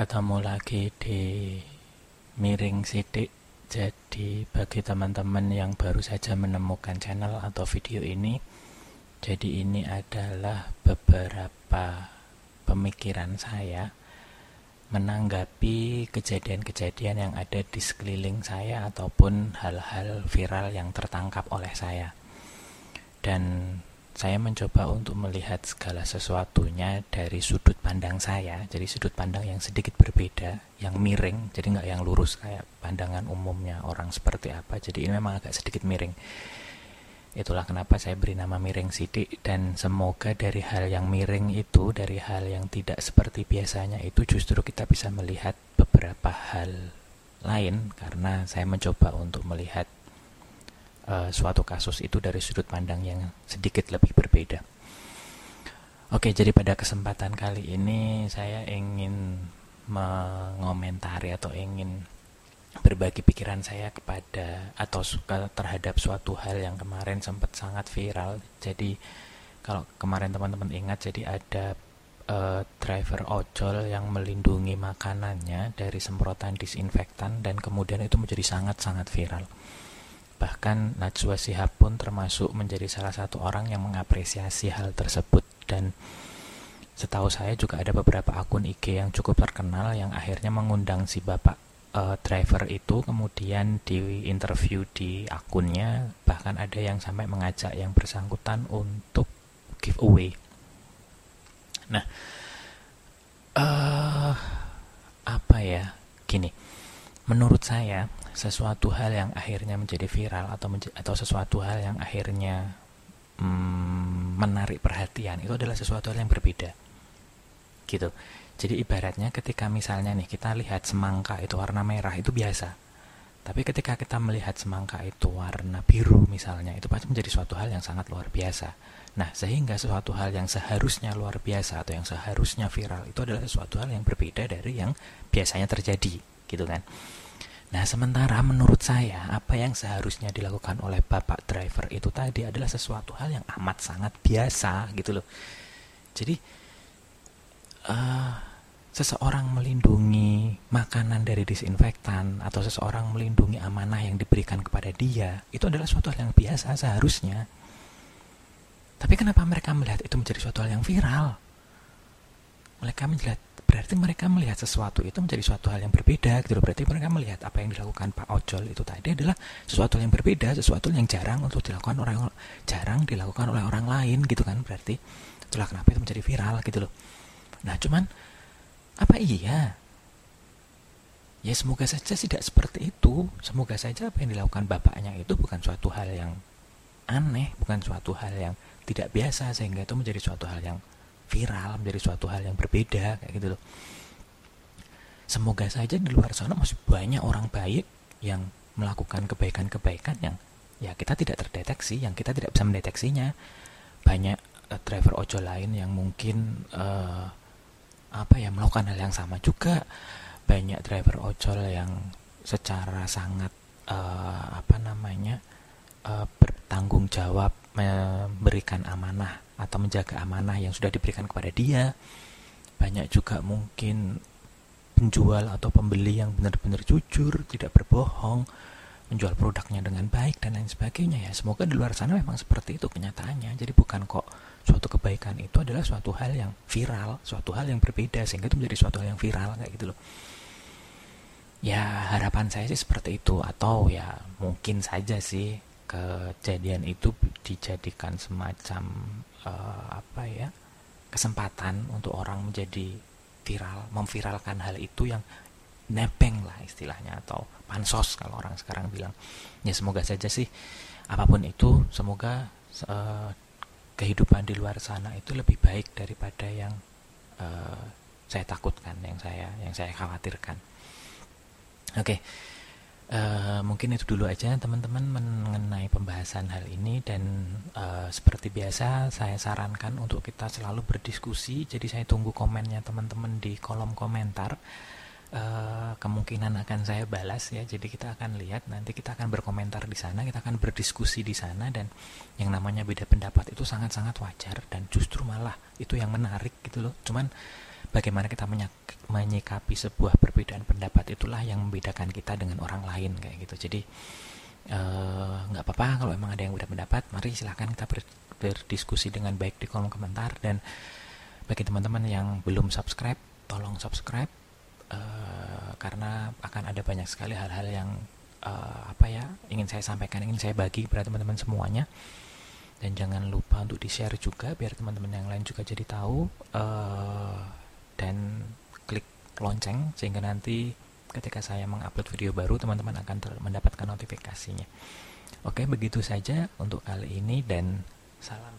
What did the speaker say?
ketemu lagi di miring sidik jadi bagi teman-teman yang baru saja menemukan channel atau video ini jadi ini adalah beberapa pemikiran saya menanggapi kejadian-kejadian yang ada di sekeliling saya ataupun hal-hal viral yang tertangkap oleh saya. Dan saya mencoba untuk melihat segala sesuatunya dari sudut pandang saya. Jadi sudut pandang yang sedikit berbeda yang miring jadi nggak yang lurus kayak pandangan umumnya orang seperti apa. Jadi ini memang agak sedikit miring. Itulah kenapa saya beri nama miring sidik dan semoga dari hal yang miring itu dari hal yang tidak seperti biasanya itu justru kita bisa melihat beberapa hal lain karena saya mencoba untuk melihat uh, suatu kasus itu dari sudut pandang yang sedikit lebih berbeda. Oke, jadi pada kesempatan kali ini saya ingin mengomentari atau ingin berbagi pikiran saya kepada atau suka terhadap suatu hal yang kemarin sempat sangat viral. Jadi kalau kemarin teman-teman ingat jadi ada uh, driver ojol yang melindungi makanannya dari semprotan disinfektan dan kemudian itu menjadi sangat-sangat viral. Bahkan Najwa Shihab pun termasuk menjadi salah satu orang yang mengapresiasi hal tersebut dan setahu saya juga ada beberapa akun IG yang cukup terkenal yang akhirnya mengundang si bapak uh, driver itu kemudian di interview di akunnya bahkan ada yang sampai mengajak yang bersangkutan untuk giveaway. Nah, uh, apa ya? Gini, menurut saya sesuatu hal yang akhirnya menjadi viral atau menj atau sesuatu hal yang akhirnya mm, menarik perhatian itu adalah sesuatu hal yang berbeda. Gitu. Jadi ibaratnya ketika misalnya nih kita lihat semangka itu warna merah itu biasa. Tapi ketika kita melihat semangka itu warna biru misalnya itu pasti menjadi suatu hal yang sangat luar biasa. Nah sehingga sesuatu hal yang seharusnya luar biasa atau yang seharusnya viral itu adalah sesuatu hal yang berbeda dari yang biasanya terjadi. Gitu kan Nah, sementara menurut saya, apa yang seharusnya dilakukan oleh bapak driver itu tadi adalah sesuatu hal yang amat sangat biasa, gitu loh. Jadi, uh, seseorang melindungi makanan dari disinfektan atau seseorang melindungi amanah yang diberikan kepada dia, itu adalah suatu hal yang biasa seharusnya. Tapi kenapa mereka melihat itu menjadi suatu hal yang viral? Mereka melihat berarti mereka melihat sesuatu itu menjadi suatu hal yang berbeda gitu loh. Berarti mereka melihat apa yang dilakukan Pak Ojol itu tadi adalah sesuatu yang berbeda, sesuatu yang jarang untuk dilakukan orang jarang dilakukan oleh orang lain gitu kan. Berarti itulah kenapa itu menjadi viral gitu loh. Nah, cuman apa iya? Ya semoga saja tidak seperti itu. Semoga saja apa yang dilakukan bapaknya itu bukan suatu hal yang aneh, bukan suatu hal yang tidak biasa sehingga itu menjadi suatu hal yang viral menjadi suatu hal yang berbeda kayak gitu loh. Semoga saja di luar sana masih banyak orang baik yang melakukan kebaikan-kebaikan yang ya kita tidak terdeteksi yang kita tidak bisa mendeteksinya. Banyak uh, driver ojol lain yang mungkin uh, apa ya melakukan hal yang sama juga. Banyak driver ojol yang secara sangat uh, apa namanya uh, bertanggung jawab memberikan amanah atau menjaga amanah yang sudah diberikan kepada dia. Banyak juga mungkin penjual atau pembeli yang benar-benar jujur, tidak berbohong, menjual produknya dengan baik dan lain sebagainya ya. Semoga di luar sana memang seperti itu kenyataannya. Jadi bukan kok suatu kebaikan itu adalah suatu hal yang viral, suatu hal yang berbeda sehingga itu menjadi suatu hal yang viral kayak gitu loh. Ya harapan saya sih seperti itu atau ya mungkin saja sih kejadian itu dijadikan semacam uh, apa ya kesempatan untuk orang menjadi viral memviralkan hal itu yang nepeng lah istilahnya atau pansos kalau orang sekarang bilang ya semoga saja sih apa pun itu semoga uh, kehidupan di luar sana itu lebih baik daripada yang uh, saya takutkan yang saya yang saya khawatirkan oke okay. Uh, mungkin itu dulu aja teman-teman mengenai pembahasan hal ini. Dan uh, seperti biasa saya sarankan untuk kita selalu berdiskusi. Jadi saya tunggu komennya teman-teman di kolom komentar. Uh, kemungkinan akan saya balas ya. Jadi kita akan lihat. Nanti kita akan berkomentar di sana kita akan berdiskusi di sana. Dan yang namanya beda pendapat itu sangat-sangat wajar dan justru malah itu yang menarik gitu loh. Cuman bagaimana kita menyikapi sebuah perbedaan pendapat itulah yang membedakan kita dengan orang lain kayak gitu. Jadi eh, nggak apa-apa kalau emang ada yang udah pendapat mari silahkan kita ber, berdiskusi dengan baik di kolom komentar. Dan bagi teman-teman yang belum subscribe tolong subscribe uh, karena akan ada banyak sekali hal-hal yang uh, apa ya ingin saya sampaikan ingin saya bagi kepada teman-teman semuanya. Dan jangan lupa untuk di share juga biar teman-teman yang lain juga jadi tahu uh, dan klik lonceng sehingga nanti ketika saya mengupload video baru teman-teman akan mendapatkan notifikasinya. Oke begitu saja untuk kali ini dan salam